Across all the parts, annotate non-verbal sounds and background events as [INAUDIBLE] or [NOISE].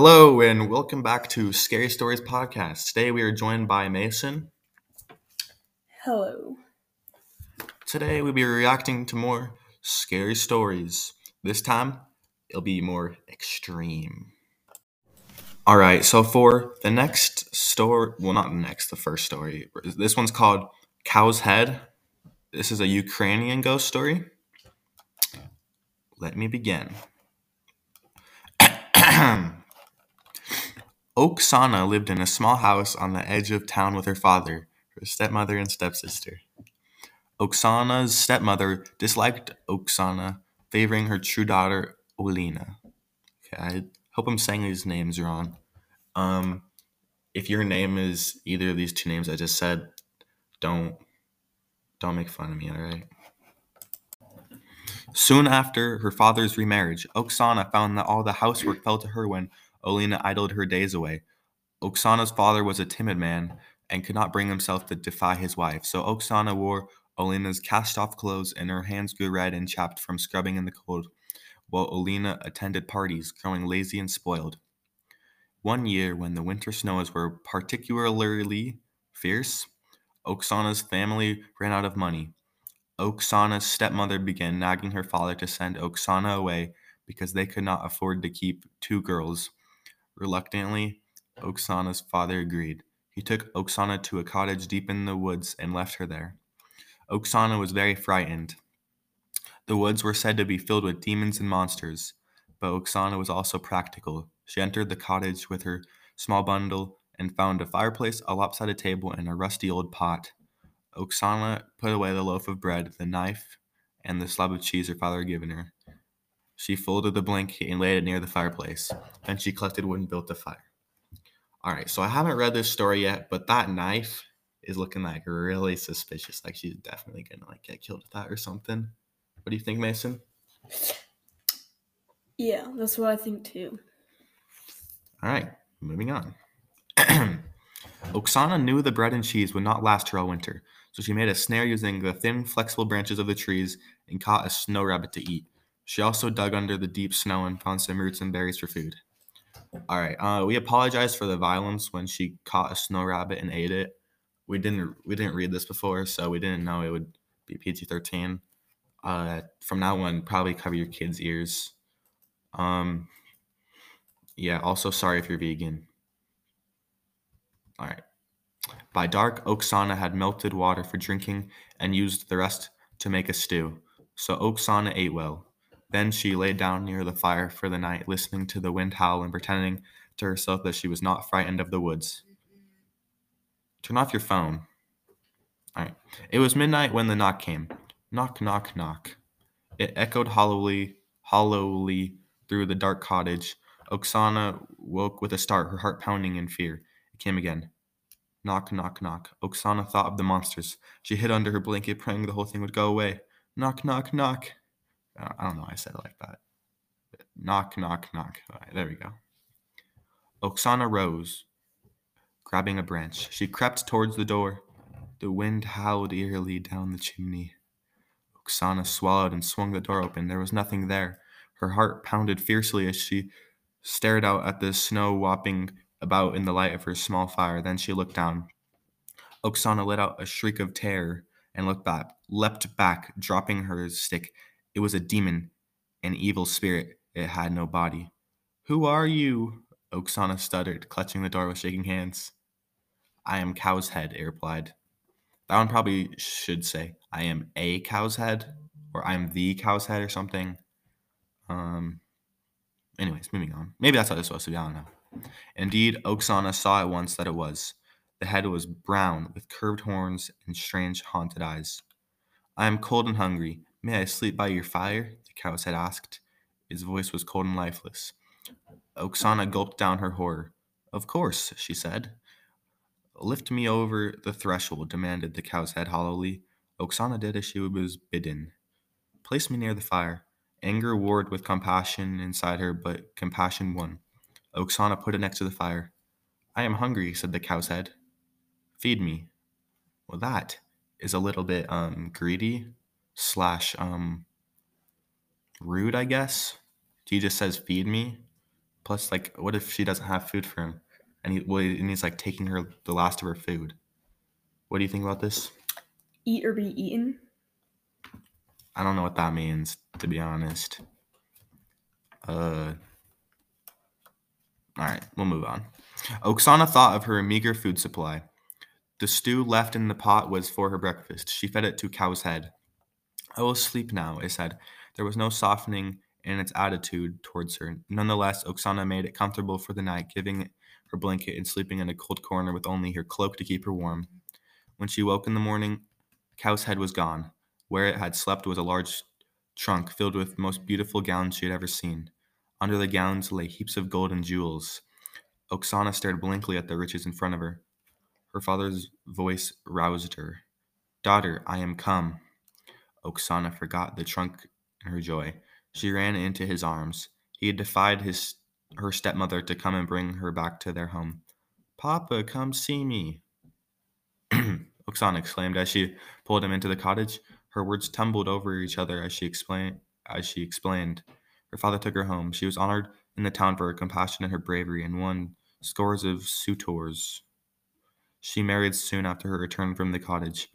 Hello, and welcome back to Scary Stories Podcast. Today we are joined by Mason. Hello. Today we'll be reacting to more scary stories. This time it'll be more extreme. All right, so for the next story, well, not the next, the first story. This one's called Cow's Head. This is a Ukrainian ghost story. Let me begin. [CLEARS THROAT] Oksana lived in a small house on the edge of town with her father, her stepmother, and stepsister. Oksana's stepmother disliked Oksana, favoring her true daughter, Olina. Okay, I hope I'm saying these names wrong. Um, if your name is either of these two names I just said, don't don't make fun of me, all right? Soon after her father's remarriage, Oksana found that all the housework fell to her when Olena idled her days away. Oksana's father was a timid man and could not bring himself to defy his wife, so Oksana wore Olina's cast off clothes and her hands grew red and chapped from scrubbing in the cold, while Olina attended parties, growing lazy and spoiled. One year, when the winter snows were particularly fierce, Oksana's family ran out of money. Oksana's stepmother began nagging her father to send Oksana away because they could not afford to keep two girls. Reluctantly, Oksana's father agreed. He took Oksana to a cottage deep in the woods and left her there. Oksana was very frightened. The woods were said to be filled with demons and monsters, but Oksana was also practical. She entered the cottage with her small bundle and found a fireplace, a lopsided table, and a rusty old pot. Oksana put away the loaf of bread, the knife, and the slab of cheese her father had given her. She folded the blanket and laid it near the fireplace. Then she collected wood and built a fire. All right, so I haven't read this story yet, but that knife is looking like really suspicious. Like she's definitely gonna like get killed with that or something. What do you think, Mason? Yeah, that's what I think too. All right, moving on. [CLEARS THROAT] Oksana knew the bread and cheese would not last her all winter, so she made a snare using the thin, flexible branches of the trees and caught a snow rabbit to eat. She also dug under the deep snow and found some roots and berries for food. All right, uh, we apologize for the violence when she caught a snow rabbit and ate it. We didn't we didn't read this before, so we didn't know it would be PG thirteen. Uh, from now on, probably cover your kids' ears. Um, yeah. Also, sorry if you're vegan. All right. By dark, Oksana had melted water for drinking and used the rest to make a stew. So Oksana ate well. Then she lay down near the fire for the night, listening to the wind howl and pretending to herself that she was not frightened of the woods. Turn off your phone. All right. It was midnight when the knock came. Knock, knock, knock. It echoed hollowly, hollowly through the dark cottage. Oksana woke with a start, her heart pounding in fear. It came again. Knock, knock, knock. Oksana thought of the monsters. She hid under her blanket, praying the whole thing would go away. Knock, knock, knock. I don't know why I said it like that. Knock, knock, knock. Right, there we go. Oksana rose, grabbing a branch. She crept towards the door. The wind howled eerily down the chimney. Oksana swallowed and swung the door open. There was nothing there. Her heart pounded fiercely as she stared out at the snow whopping about in the light of her small fire. Then she looked down. Oksana let out a shriek of terror and looked back, leapt back, dropping her stick. It was a demon, an evil spirit. It had no body. Who are you? Oksana stuttered, clutching the door with shaking hands. I am Cow's Head, it replied. That one probably should say, I am a cow's head, or I am the cow's head, or something. Um. Anyways, moving on. Maybe that's what it's was to be. I don't know. Indeed, Oksana saw at once that it was. The head was brown, with curved horns and strange, haunted eyes. I am cold and hungry. May I sleep by your fire? The cow's head asked. His voice was cold and lifeless. Oksana gulped down her horror. Of course, she said. Lift me over the threshold, demanded the cow's head hollowly. Oksana did as she was bidden. Place me near the fire. Anger warred with compassion inside her, but compassion won. Oksana put it next to the fire. I am hungry, said the cow's head. Feed me. Well, that is a little bit um, greedy slash um, rude, I guess. He just says, feed me. Plus, like, what if she doesn't have food for him, and he well, and he's like taking her the last of her food? What do you think about this? Eat or be eaten. I don't know what that means, to be honest. Uh. All right, we'll move on. Oksana thought of her meager food supply. The stew left in the pot was for her breakfast. She fed it to Cow's head. I will sleep now, it said. There was no softening in its attitude towards her. Nonetheless, Oksana made it comfortable for the night, giving her blanket and sleeping in a cold corner with only her cloak to keep her warm. When she woke in the morning, Cow's head was gone. Where it had slept was a large trunk filled with most beautiful gowns she had ever seen. Under the gowns lay heaps of gold and jewels. Oksana stared blankly at the riches in front of her. Her father's voice roused her. Daughter, I am come. Oksana forgot the trunk in her joy. She ran into his arms. He had defied his her stepmother to come and bring her back to their home. Papa, come see me. [CLEARS THROAT] Oksana exclaimed as she pulled him into the cottage. Her words tumbled over each other as she explained as she explained. Her father took her home. She was honored in the town for her compassion and her bravery and won scores of suitors. She married soon after her return from the cottage.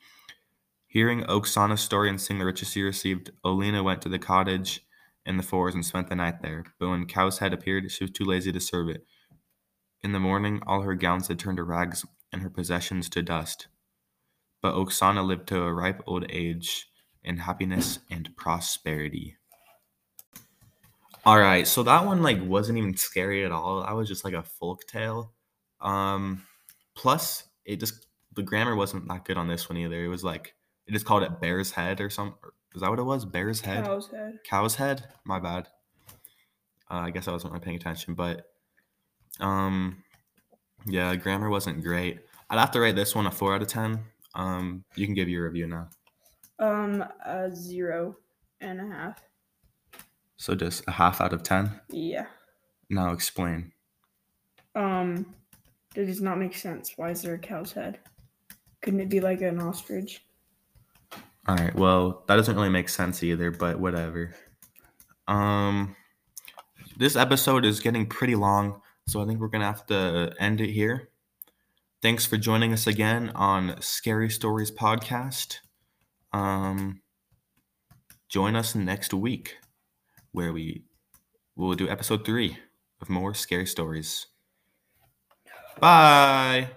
Hearing Oksana's story and seeing the riches she received, Olina went to the cottage in the forest and spent the night there. But when Cow's head appeared, she was too lazy to serve it. In the morning, all her gowns had turned to rags and her possessions to dust. But Oksana lived to a ripe old age in happiness and prosperity. All right, so that one like wasn't even scary at all. That was just like a folk tale. Um, plus, it just the grammar wasn't that good on this one either. It was like it just called it Bear's Head or something. Is that what it was? Bear's Head. Cow's head. Cow's Head. My bad. Uh, I guess I wasn't really paying attention, but um, yeah, grammar wasn't great. I'd have to rate this one a four out of ten. Um, you can give your review now. Um, a zero and a half. So just a half out of ten. Yeah. Now explain. Um, that does not make sense. Why is there a cow's head? Couldn't it be like an ostrich? All right. Well, that doesn't really make sense either, but whatever. Um, this episode is getting pretty long, so I think we're gonna have to end it here. Thanks for joining us again on Scary Stories podcast. Um, join us next week, where we will do episode three of more scary stories. Bye.